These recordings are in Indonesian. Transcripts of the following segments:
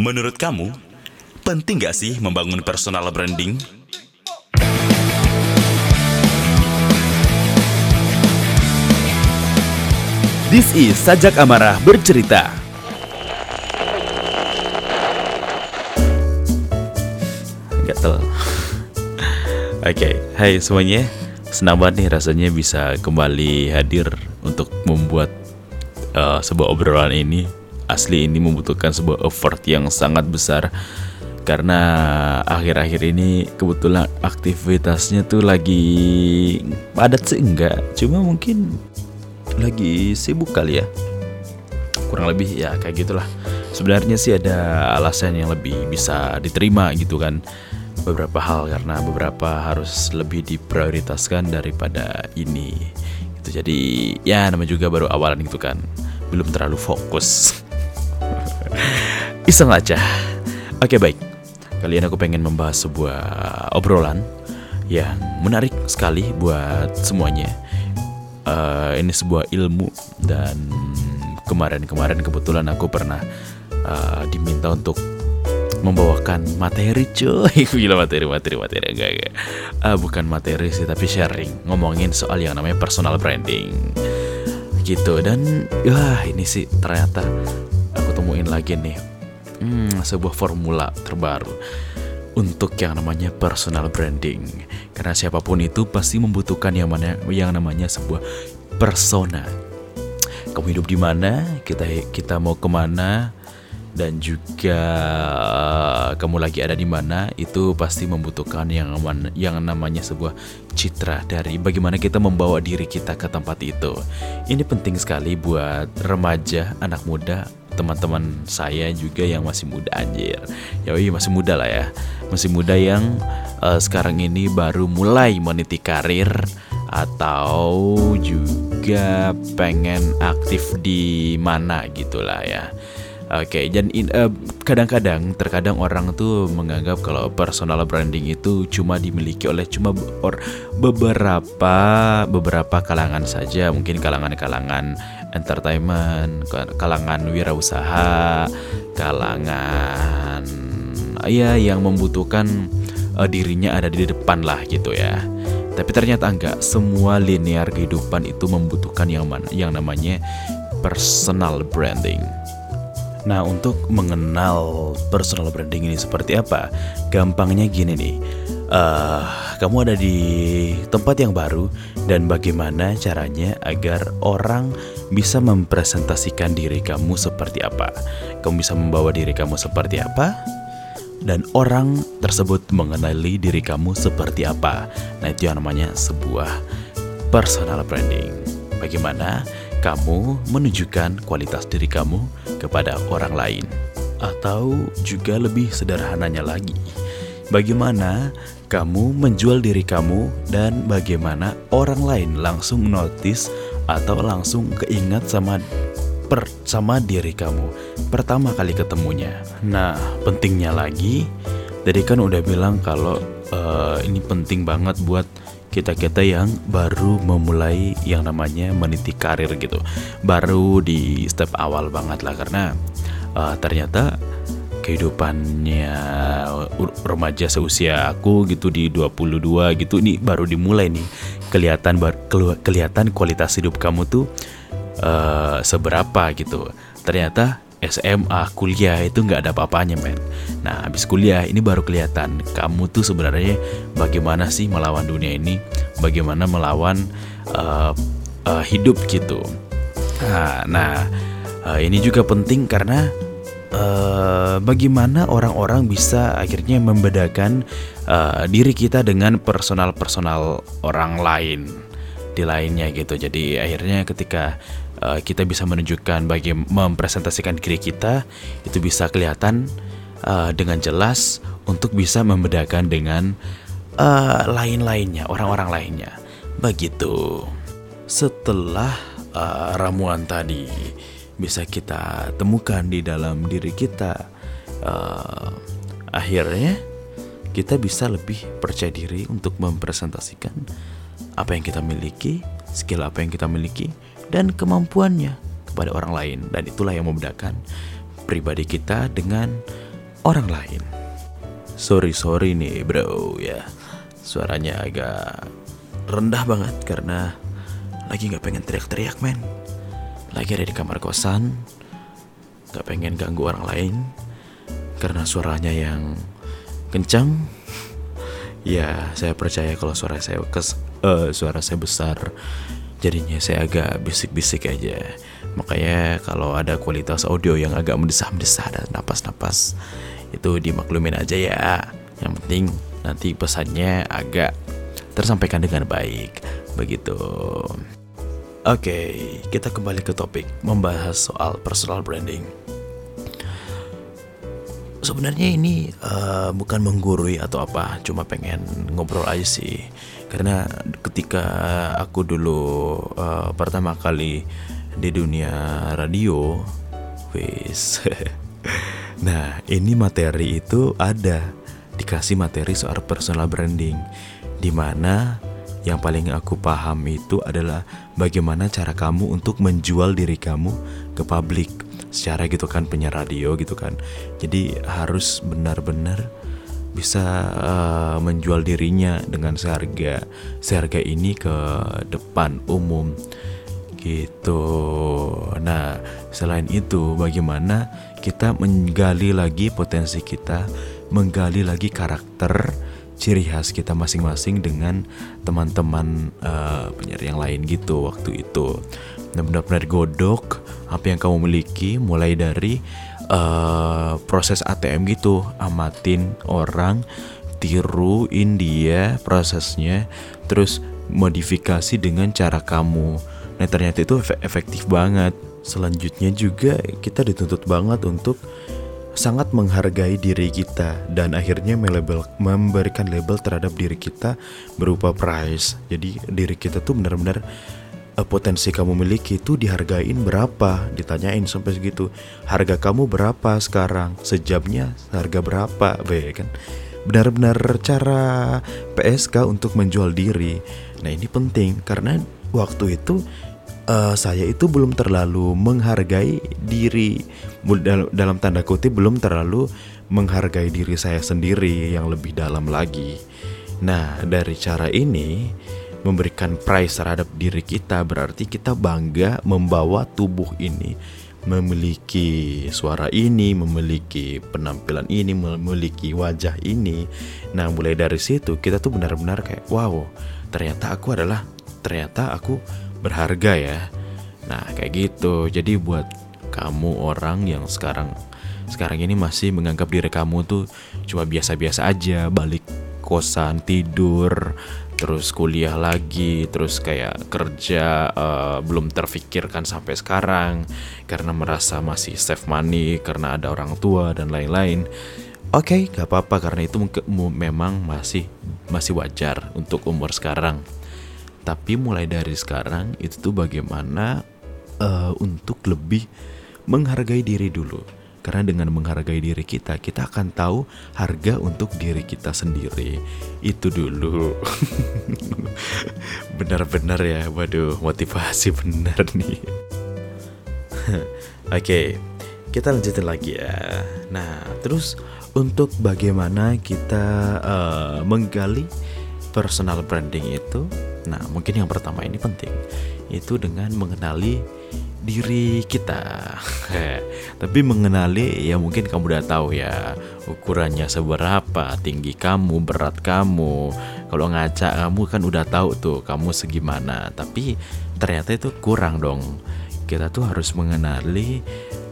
Menurut kamu, penting gak sih membangun personal branding? This is Sajak Amarah bercerita. Gatel. Oke, hai semuanya. Senang banget nih rasanya bisa kembali hadir untuk membuat uh, sebuah obrolan ini. Asli ini membutuhkan sebuah effort yang sangat besar. Karena akhir-akhir ini kebetulan aktivitasnya tuh lagi padat sih enggak, cuma mungkin lagi sibuk kali ya. Kurang lebih ya kayak gitulah. Sebenarnya sih ada alasan yang lebih bisa diterima gitu kan. Beberapa hal karena beberapa harus lebih diprioritaskan daripada ini. Gitu jadi ya namanya juga baru awalan gitu kan. Belum terlalu fokus iseng aja. Oke baik. Kalian aku pengen membahas sebuah obrolan yang menarik sekali buat semuanya. Uh, ini sebuah ilmu dan kemarin-kemarin kebetulan aku pernah uh, diminta untuk membawakan materi cuy. Gila materi materi materi. Enggak enggak. Uh, bukan materi sih tapi sharing. Ngomongin soal yang namanya personal branding. Gitu. Dan wah ini sih ternyata aku temuin lagi nih hmm, sebuah formula terbaru untuk yang namanya personal branding. Karena siapa pun itu pasti membutuhkan yang mana yang namanya sebuah persona. Kamu hidup di mana? Kita kita mau ke mana? Dan juga uh, kamu lagi ada di mana? Itu pasti membutuhkan yang yang namanya sebuah citra dari bagaimana kita membawa diri kita ke tempat itu. Ini penting sekali buat remaja, anak muda, teman-teman saya juga yang masih muda anjir. Ya iya masih muda lah ya. Masih muda yang uh, sekarang ini baru mulai meniti karir atau juga pengen aktif di mana gitulah ya. Oke, okay, dan uh, kadang-kadang terkadang orang tuh menganggap kalau personal branding itu cuma dimiliki oleh cuma beberapa beberapa kalangan saja, mungkin kalangan-kalangan entertainment, kalangan wirausaha, kalangan ya yang membutuhkan uh, dirinya ada di depan lah gitu ya. Tapi ternyata enggak, semua linear kehidupan itu membutuhkan yang mana yang namanya personal branding. Nah, untuk mengenal personal branding ini seperti apa? Gampangnya gini nih. Uh, kamu ada di tempat yang baru dan bagaimana caranya agar orang bisa mempresentasikan diri kamu seperti apa? Kamu bisa membawa diri kamu seperti apa? Dan orang tersebut mengenali diri kamu seperti apa? Nah, itu yang namanya sebuah personal branding. Bagaimana kamu menunjukkan kualitas diri kamu kepada orang lain, atau juga lebih sederhananya lagi, bagaimana kamu menjual diri kamu dan bagaimana orang lain langsung notice atau langsung keingat sama per sama diri kamu pertama kali ketemunya. Nah, pentingnya lagi, tadi kan udah bilang kalau uh, ini penting banget buat kita-kita yang baru memulai yang namanya meniti karir gitu baru di step awal banget lah karena uh, ternyata kehidupannya remaja seusia aku gitu di 22 gitu ini baru dimulai nih kelihatan kelihatan kualitas hidup kamu tuh uh, seberapa gitu ternyata SMA, kuliah itu nggak ada apa-apanya men. Nah habis kuliah ini baru kelihatan kamu tuh sebenarnya bagaimana sih melawan dunia ini, bagaimana melawan uh, uh, hidup gitu. Nah, nah uh, ini juga penting karena uh, bagaimana orang-orang bisa akhirnya membedakan uh, diri kita dengan personal-personal orang lain di lainnya gitu. Jadi akhirnya ketika uh, kita bisa menunjukkan bagi mempresentasikan diri kita itu bisa kelihatan uh, dengan jelas untuk bisa membedakan dengan uh, lain-lainnya orang-orang lainnya begitu setelah uh, ramuan tadi bisa kita temukan di dalam diri kita uh, akhirnya kita bisa lebih percaya diri untuk mempresentasikan apa yang kita miliki skill apa yang kita miliki dan kemampuannya kepada orang lain dan itulah yang membedakan pribadi kita dengan orang lain. Sorry sorry nih bro ya, suaranya agak rendah banget karena lagi nggak pengen teriak-teriak men. Lagi ada di kamar kosan, nggak pengen ganggu orang lain karena suaranya yang kencang. Ya, saya percaya kalau suara saya kes, uh, suara saya besar, jadinya saya agak bisik-bisik aja. Makanya kalau ada kualitas audio yang agak mendesah-mendesah dan napas-napas, itu dimaklumin aja ya. Yang penting nanti pesannya agak tersampaikan dengan baik. Begitu. Oke, kita kembali ke topik membahas soal personal branding sebenarnya ini uh, bukan menggurui atau apa, cuma pengen ngobrol aja sih. Karena ketika aku dulu uh, pertama kali di dunia radio, wis. nah, ini materi itu ada dikasih materi soal personal branding di mana yang paling aku paham itu adalah bagaimana cara kamu untuk menjual diri kamu ke publik. Secara gitu kan penyiar radio gitu kan. Jadi harus benar-benar bisa uh, menjual dirinya dengan seharga seharga ini ke depan umum. Gitu. Nah, selain itu bagaimana kita menggali lagi potensi kita, menggali lagi karakter ciri khas kita masing-masing dengan teman-teman uh, penyiar yang lain gitu waktu itu. Dan benar-benar godok apa yang kamu miliki mulai dari uh, proses ATM gitu. Amatin orang tiruin dia prosesnya terus modifikasi dengan cara kamu. Nah ternyata itu efektif banget. Selanjutnya juga kita dituntut banget untuk sangat menghargai diri kita dan akhirnya melabel, memberikan label terhadap diri kita berupa price. Jadi diri kita tuh benar-benar uh, potensi kamu miliki itu dihargain berapa? Ditanyain sampai segitu. Harga kamu berapa sekarang? Sejamnya harga berapa? Be kan? Benar-benar cara PSK untuk menjual diri. Nah ini penting karena waktu itu uh, saya itu belum terlalu menghargai diri dalam tanda kutip belum terlalu menghargai diri saya sendiri yang lebih dalam lagi nah dari cara ini memberikan price terhadap diri kita berarti kita bangga membawa tubuh ini memiliki suara ini, memiliki penampilan ini, memiliki wajah ini. Nah, mulai dari situ kita tuh benar-benar kayak wow, ternyata aku adalah ternyata aku berharga ya. Nah, kayak gitu. Jadi buat kamu orang yang sekarang sekarang ini masih menganggap diri kamu tuh cuma biasa-biasa aja, balik kosan, tidur, terus kuliah lagi, terus kayak kerja uh, belum terfikirkan sampai sekarang karena merasa masih save money karena ada orang tua dan lain-lain. Oke, okay, gak apa-apa karena itu memang masih masih wajar untuk umur sekarang. Tapi mulai dari sekarang itu tuh bagaimana uh, untuk lebih menghargai diri dulu karena dengan menghargai diri kita, kita akan tahu harga untuk diri kita sendiri. Itu dulu. Benar-benar ya, waduh, motivasi benar nih. Oke, okay, kita lanjutin lagi ya. Nah, terus untuk bagaimana kita uh, menggali personal branding itu, nah mungkin yang pertama ini penting, itu dengan mengenali diri kita. Tapi mengenali ya mungkin kamu udah tahu ya ukurannya seberapa, tinggi kamu, berat kamu. Kalau ngaca kamu kan udah tahu tuh kamu segimana. Tapi ternyata itu kurang dong. Kita tuh harus mengenali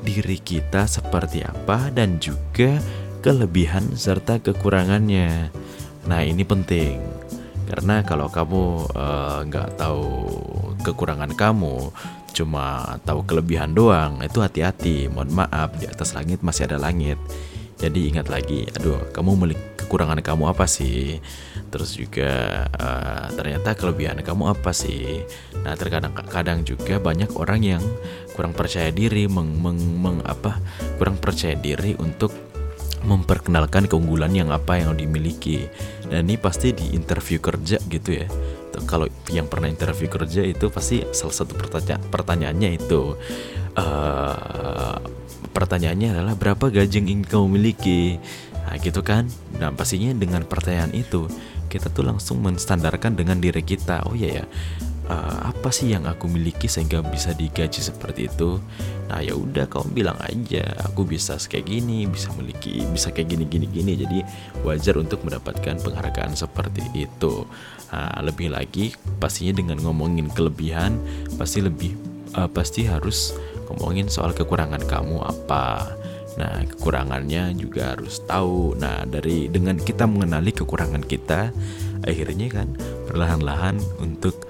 diri kita seperti apa dan juga kelebihan serta kekurangannya. Nah ini penting karena kalau kamu eh, nggak uh, tahu kekurangan kamu, cuma tahu kelebihan doang, itu hati-hati. Mohon maaf, di atas langit masih ada langit. Jadi ingat lagi, aduh, kamu memiliki kekurangan kamu apa sih? Terus juga uh, ternyata kelebihan kamu apa sih? Nah terkadang kadang juga banyak orang yang kurang percaya diri, meng, meng, meng apa? Kurang percaya diri untuk memperkenalkan keunggulan yang apa yang dimiliki. Dan ini pasti di interview kerja gitu ya. Kalau yang pernah interview kerja itu pasti salah satu pertanya pertanyaannya itu uh, pertanyaannya adalah berapa gaji yang ingin kamu miliki? Nah gitu kan? Nah pastinya dengan pertanyaan itu kita tuh langsung menstandarkan dengan diri kita. Oh iya ya uh, apa sih yang aku miliki sehingga bisa digaji seperti itu? Nah ya udah kamu bilang aja aku bisa kayak gini bisa memiliki bisa kayak gini gini gini. Jadi wajar untuk mendapatkan penghargaan seperti itu. Nah, lebih lagi pastinya dengan ngomongin kelebihan pasti lebih uh, pasti harus ngomongin soal kekurangan kamu apa. Nah, kekurangannya juga harus tahu. Nah, dari dengan kita mengenali kekurangan kita, akhirnya kan perlahan-lahan untuk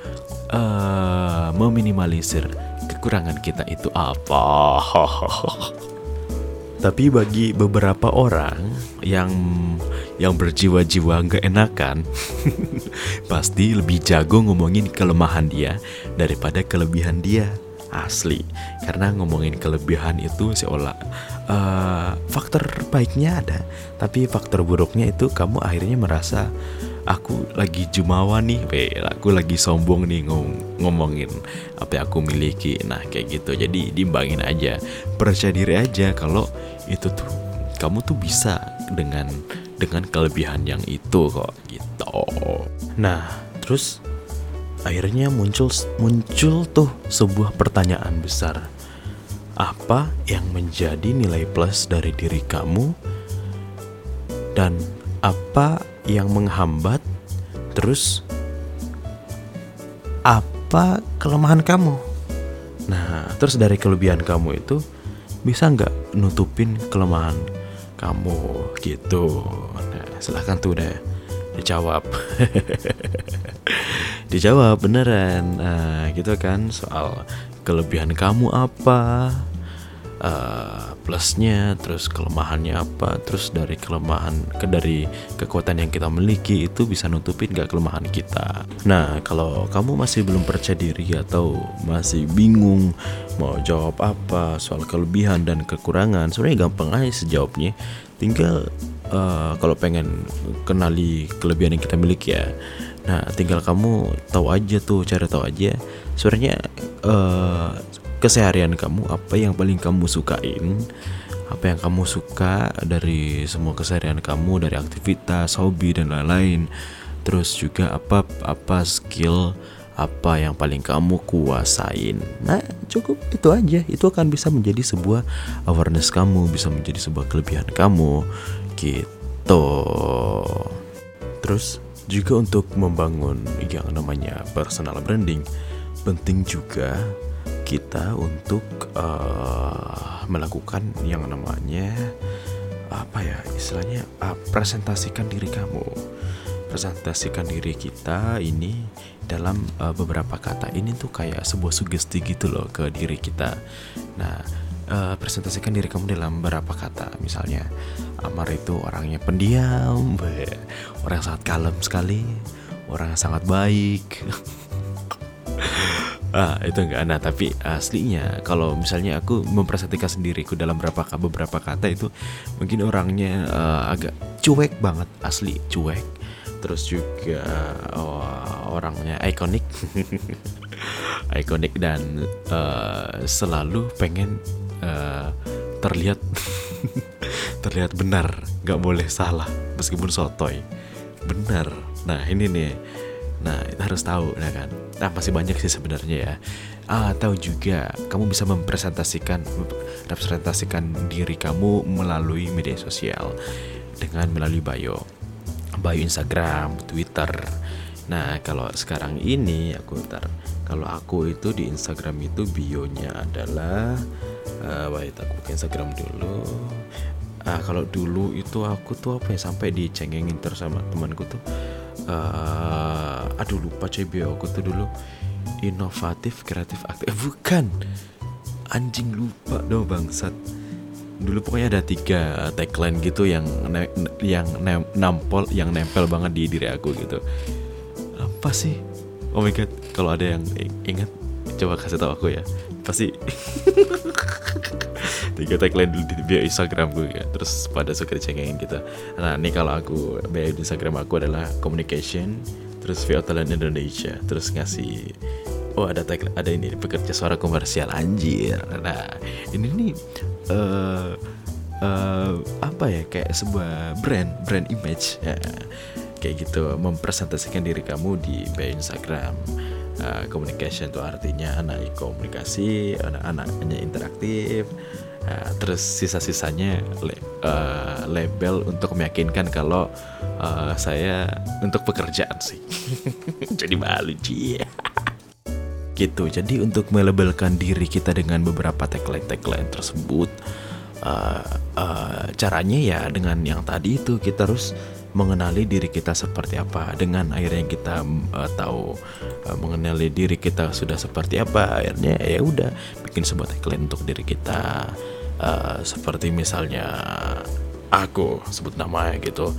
uh, meminimalisir kekurangan kita itu apa. Tapi bagi beberapa orang yang yang berjiwa-jiwa nggak enakan, pasti lebih jago ngomongin kelemahan dia daripada kelebihan dia asli. Karena ngomongin kelebihan itu seolah uh, faktor baiknya ada, tapi faktor buruknya itu kamu akhirnya merasa aku lagi jumawa nih, Be, aku lagi sombong nih ngom ngomongin apa yang aku miliki. Nah, kayak gitu. Jadi dimbangin aja. Percaya diri aja kalau itu tuh kamu tuh bisa dengan dengan kelebihan yang itu kok gitu. Nah, terus akhirnya muncul muncul tuh sebuah pertanyaan besar. Apa yang menjadi nilai plus dari diri kamu? Dan apa yang menghambat? Terus apa kelemahan kamu? Nah terus dari kelebihan kamu itu bisa nggak nutupin kelemahan kamu? Gitu. Nah silahkan tuh deh dijawab dijawab beneran. Nah gitu kan soal kelebihan kamu apa uh, plusnya terus kelemahannya apa terus dari kelemahan ke dari kekuatan yang kita miliki itu bisa nutupin gak kelemahan kita? Nah kalau kamu masih belum percaya diri atau masih bingung mau jawab apa soal kelebihan dan kekurangan sebenarnya gampang aja sejawabnya tinggal uh, kalau pengen kenali kelebihan yang kita miliki ya nah tinggal kamu tahu aja tuh cara tahu aja. Sebenarnya uh, keseharian kamu apa yang paling kamu sukain? Apa yang kamu suka dari semua keseharian kamu dari aktivitas hobi dan lain-lain? Terus juga apa apa skill apa yang paling kamu kuasain? Nah cukup itu aja. Itu akan bisa menjadi sebuah awareness kamu bisa menjadi sebuah kelebihan kamu. Gitu. Terus juga untuk membangun yang namanya personal branding penting juga kita untuk uh, melakukan yang namanya apa ya istilahnya uh, presentasikan diri kamu. Presentasikan diri kita ini dalam uh, beberapa kata. Ini tuh kayak sebuah sugesti gitu loh ke diri kita. Nah uh, presentasikan diri kamu dalam beberapa kata. Misalnya Amar itu orangnya pendiam orang sangat kalem sekali orang yang sangat baik. Ah itu enggak. Nah tapi aslinya kalau misalnya aku mempresentasikan sendiriku dalam beberapa beberapa kata itu mungkin orangnya uh, agak cuek banget asli cuek. Terus juga uh, orangnya ikonik. Ikonik dan uh, selalu pengen uh, terlihat terlihat benar nggak boleh salah meskipun sotoy benar nah ini nih Nah, harus tahu, ya kan? Nah, masih banyak sih sebenarnya ya. Ah, tahu juga kamu bisa mempresentasikan representasikan diri kamu melalui media sosial dengan melalui bio, bio Instagram, Twitter. Nah, kalau sekarang ini aku ntar kalau aku itu di Instagram itu bionya adalah uh, wait aku ke Instagram dulu. Ah, kalau dulu itu aku tuh apa ya sampai dicengengin terus sama temanku tuh uh, aduh lupa CBO aku tuh dulu. Inovatif kreatif aktif. Eh, bukan. Anjing lupa dong bangsat. Dulu pokoknya ada tiga tagline gitu yang ne yang ne nampol yang nempel banget di diri aku gitu apa sih? Oh my god kalau ada yang ingat coba kasih tahu aku ya. Pasti tiga tagline dulu di bio Instagram gue ya. Terus pada suka dicengengin gitu nah ini kalau aku bio di Instagram aku adalah communication terus via talent Indonesia terus ngasih oh ada tag ada ini pekerja suara komersial anjir. Nah ini nih eh eh, apa ya kayak sebuah brand brand image ya, kayak gitu mempresentasikan diri kamu di bio Instagram. Uh, communication itu artinya anak komunikasi anak-anaknya interaktif uh, terus sisa-sisanya le uh, label untuk meyakinkan kalau uh, saya untuk pekerjaan sih. Jadi malu sih gitu jadi untuk melabelkan diri kita dengan beberapa tagline tagline tersebut uh, uh, caranya ya dengan yang tadi itu kita harus mengenali diri kita seperti apa dengan akhirnya kita uh, tahu uh, mengenali diri kita sudah seperti apa akhirnya ya udah bikin sebuah tagline untuk diri kita. Uh, seperti misalnya aku sebut namanya gitu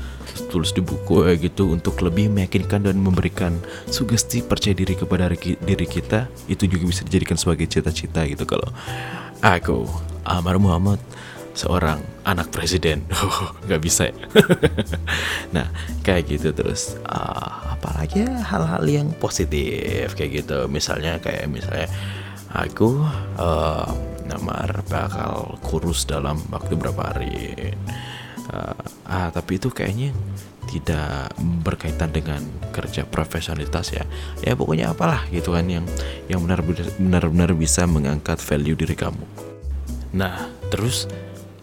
tulis di buku ya gitu untuk lebih meyakinkan dan memberikan sugesti percaya diri kepada diri kita itu juga bisa dijadikan sebagai cita-cita gitu. Kalau aku Amar Muhammad seorang anak presiden. Nggak bisa ya. Nah kayak gitu terus. Uh, apalagi ya hal-hal yang positif kayak gitu. Misalnya kayak misalnya aku uh, namar bakal kurus dalam waktu berapa hari. Uh, ah tapi itu kayaknya tidak berkaitan dengan kerja profesionalitas ya. Ya pokoknya apalah gitu kan yang yang benar-benar bisa mengangkat value diri kamu. Nah terus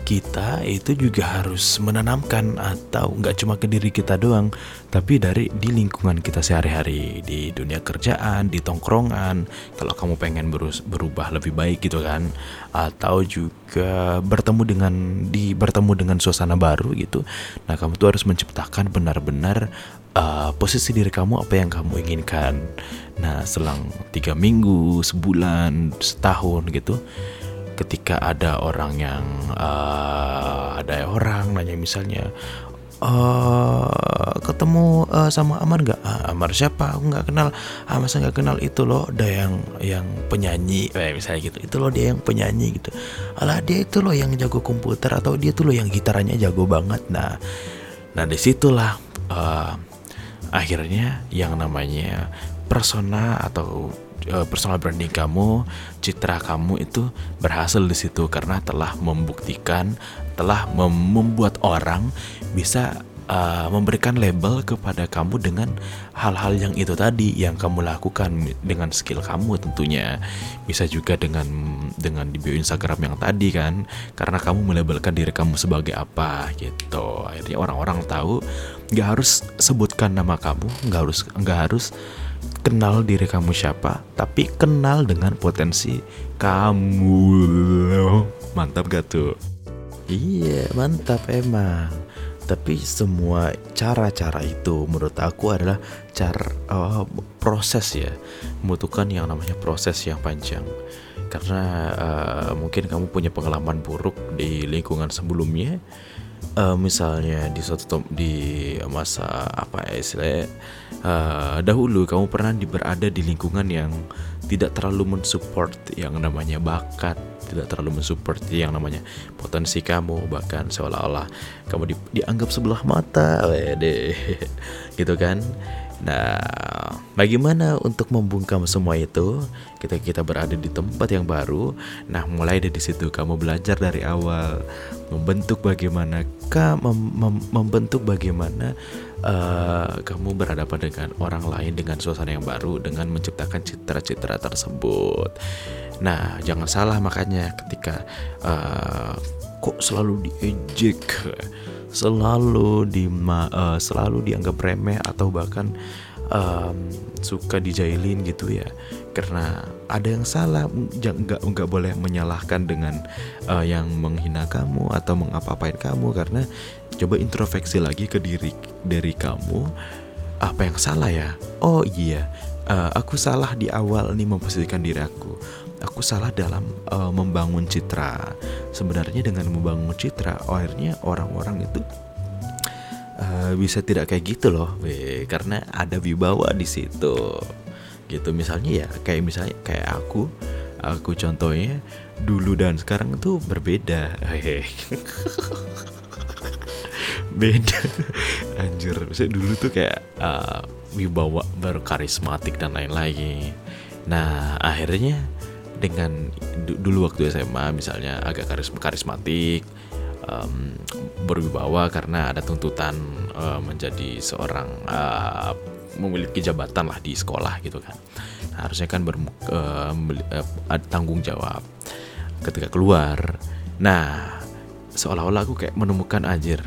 kita itu juga harus menanamkan atau nggak cuma ke diri kita doang, tapi dari di lingkungan kita sehari-hari, di dunia kerjaan, di tongkrongan. Kalau kamu pengen berubah lebih baik gitu kan, atau juga bertemu dengan di bertemu dengan suasana baru gitu. Nah kamu tuh harus menciptakan benar-benar uh, posisi diri kamu apa yang kamu inginkan. Nah selang tiga minggu, sebulan, setahun gitu ketika ada orang yang uh, ada orang nanya misalnya uh, ketemu uh, sama Amar nggak? Uh, Amar siapa? Aku nggak kenal. Ah masa nggak kenal? Itu loh ada yang yang penyanyi. Kayak misalnya gitu. Itu loh dia yang penyanyi gitu. Alah dia itu loh yang jago komputer atau dia tuh loh yang gitaranya jago banget. Nah nah di situlah uh, akhirnya yang namanya persona atau uh, personal branding kamu, citra kamu itu berhasil di situ karena telah membuktikan, telah mem membuat orang bisa uh, memberikan label kepada kamu dengan hal-hal yang itu tadi yang kamu lakukan dengan skill kamu tentunya. Bisa juga dengan dengan di bio Instagram yang tadi kan karena kamu melabelkan diri kamu sebagai apa gitu. Akhirnya orang-orang tahu nggak harus sebutkan nama kamu nggak harus nggak harus kenal diri kamu siapa, tapi kenal dengan potensi kamu. Mantap gak tuh? Iya, mantap emang. Tapi semua cara-cara itu menurut aku adalah cara uh, proses ya, membutuhkan yang namanya proses yang panjang. Karena uh, mungkin kamu punya pengalaman buruk di lingkungan sebelumnya, uh, misalnya di suatu di masa apa ya istilahnya uh, dahulu kamu pernah di, berada di lingkungan yang tidak terlalu mensupport yang namanya bakat tidak terlalu mensupport yang namanya potensi kamu bahkan seolah-olah kamu di, dianggap sebelah mata wede gitu kan Nah, bagaimana untuk membungkam semua itu? Kita kita berada di tempat yang baru. Nah, mulai dari situ kamu belajar dari awal membentuk bagaimana mem, mem, membentuk bagaimana uh, kamu berhadapan dengan orang lain dengan suasana yang baru dengan menciptakan citra-citra tersebut. Nah, jangan salah makanya ketika uh, kok selalu diejek selalu di uh, selalu dianggap remeh atau bahkan um, suka dijailin gitu ya. Karena ada yang salah nggak nggak boleh menyalahkan dengan uh, yang menghina kamu atau mengapa-apain kamu. Karena coba introspeksi lagi ke diri dari kamu. Apa yang salah ya? Oh iya uh, aku salah di awal nih memposisikan diri aku aku salah dalam uh, membangun citra. Sebenarnya dengan membangun citra akhirnya orang-orang itu uh, bisa tidak kayak gitu loh we, karena ada wibawa di situ. Gitu misalnya ya kayak misalnya kayak aku aku contohnya dulu dan sekarang tuh berbeda. Beda. Anjir misalnya dulu tuh kayak uh, wibawa berkarismatik dan lain-lain. Nah akhirnya dengan du- dulu waktu SMA misalnya agak karis karismatik em, berwibawa karena ada tuntutan eh, menjadi seorang eh, memiliki jabatan lah di sekolah gitu kan Nah, harusnya kan meli- eh, ada tanggung jawab ketika keluar nah seolah-olah aku kayak menemukan anjir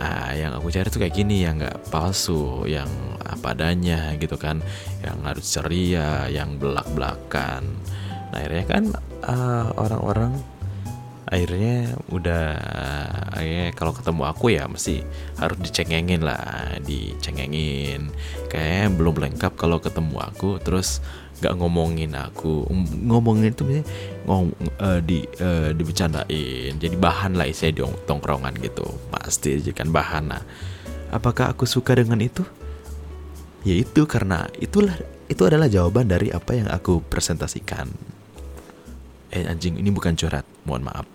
Ah, yang aku cari tuh kayak gini yang nggak palsu, yang apa adanya gitu kan, yang harus ceria, yang belak-belakan. Nah akhirnya kan ah, orang-orang akhirnya udah akhirnya kalau ketemu aku ya mesti harus dicengengin lah, dicengengin. Kayaknya belum lengkap kalau ketemu aku terus nggak ngomongin aku, ngomongin itu misalnya ngom eh, di eh, dibicarain, jadi bahan lah isinya di tongkrongan gitu, pasti dijadikan bahan. Nah, apakah aku suka dengan itu? Ya itu karena itulah itu adalah jawaban dari apa yang aku presentasikan. Eh anjing ini bukan curhat, mohon maaf.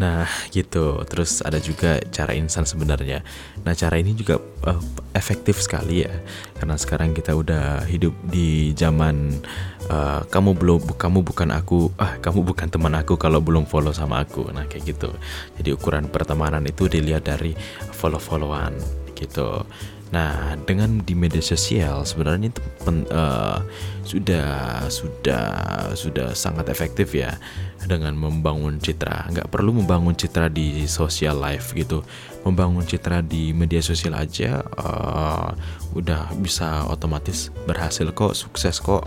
Nah gitu, terus ada juga cara instan sebenarnya. Nah cara ini juga eh, efektif sekali ya, karena sekarang kita udah hidup di zaman eh, kamu belum kamu bukan aku, ah kamu bukan teman aku kalau belum follow sama aku. Nah kayak gitu. Jadi ukuran pertemanan itu dilihat dari follow-followan gitu. Nah, dengan di media sosial sebenarnya itu pen- eh, sudah sudah sudah sangat efektif ya dengan membangun citra. Nggak perlu membangun citra di social life gitu. Membangun citra di media sosial aja eh, udah bisa otomatis berhasil kok, sukses kok.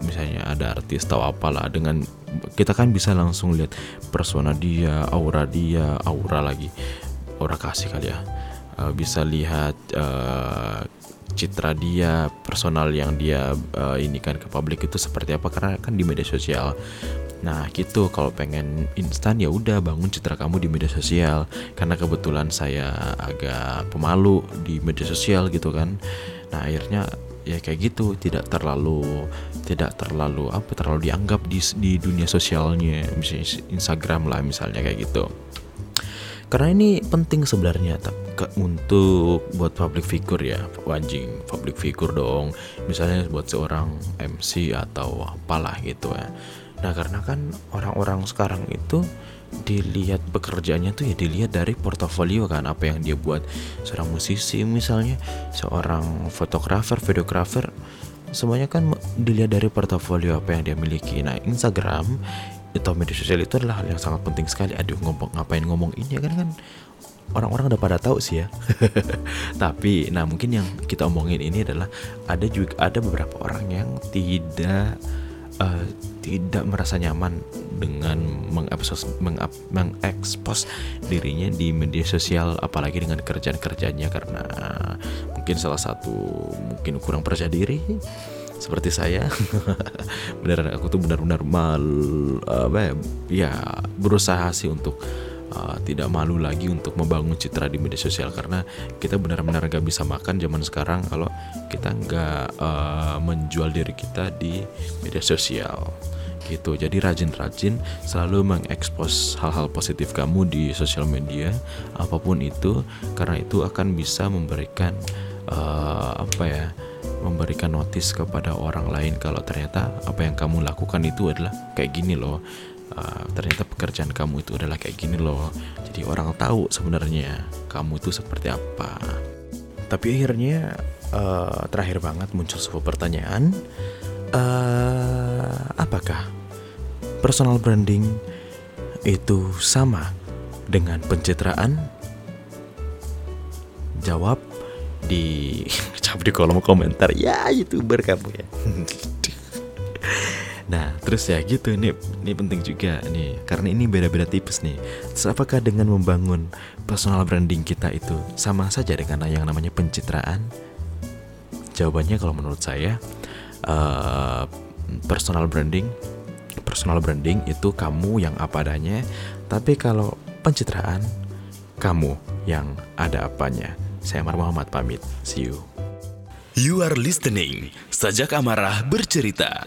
Misalnya ada artis tahu apalah dengan kita kan bisa langsung lihat persona dia, aura dia, aura lagi, aura kasih kali ya Uh, bisa lihat uh, citra dia personal yang dia uh, ini kan ke publik itu seperti apa karena kan di media sosial. Nah gitu kalau pengen instan ya udah bangun citra kamu di media sosial. Karena kebetulan saya agak pemalu di media sosial gitu kan. Nah akhirnya ya kayak gitu tidak terlalu tidak terlalu apa terlalu dianggap di di dunia sosialnya misalnya Instagram lah misalnya kayak gitu karena ini penting sebenarnya untuk buat public figure ya anjing public figure dong. Misalnya buat seorang MC atau apalah gitu ya. Nah karena kan orang-orang sekarang itu dilihat pekerjaannya tuh ya dilihat dari portofolio kan apa yang dia buat. Seorang musisi misalnya seorang fotografer videografer semuanya kan dilihat dari portofolio apa yang dia miliki. Nah Instagram atau media sosial itu adalah hal yang sangat penting sekali. Aduh, ngomong ngapain ngomong ini ya kan kan orang-orang udah pada tahu sih ya. Tapi nah mungkin yang kita omongin ini adalah ada juga ada beberapa orang yang tidak eh, tidak merasa nyaman dengan mengekspos mengap- mengekspos dirinya di media sosial apalagi dengan kerjaan-kerjanya karena mungkin salah satu mungkin kurang percaya diri seperti saya. Beneran aku tuh benar-benar mal apa ya, ya berusaha sih untuk uh, tidak malu lagi untuk membangun citra di media sosial. Karena kita benar-benar gak bisa makan zaman sekarang kalau kita nggak uh, menjual diri kita di media sosial. Gitu. Jadi rajin-rajin selalu mengekspos hal-hal positif kamu di sosial media apa pun itu karena itu akan bisa memberikan uh, apa ya memberikan notis kepada orang lain kalau ternyata apa yang kamu lakukan itu adalah kayak gini loh. Uh, ternyata pekerjaan kamu itu adalah kayak gini loh. Jadi orang tahu sebenarnya kamu itu seperti apa. Tapi akhirnya uh, terakhir banget muncul sebuah pertanyaan. Uh, apakah personal branding itu sama dengan pencitraan? Jawab di jawab di kolom komentar. Ya youtuber kamu ya. Nah terus ya gitu. Nih ini penting juga nih. Karena ini beda-beda tipis nih. Terus apakah dengan membangun personal branding kita itu sama saja dengan yang namanya pencitraan? Jawabannya kalau menurut saya uh, personal branding personal branding itu kamu yang apa adanya. Tapi kalau pencitraan kamu yang ada apanya saya Amar Muhammad pamit. See you. You are listening. Sajak Amarah bercerita.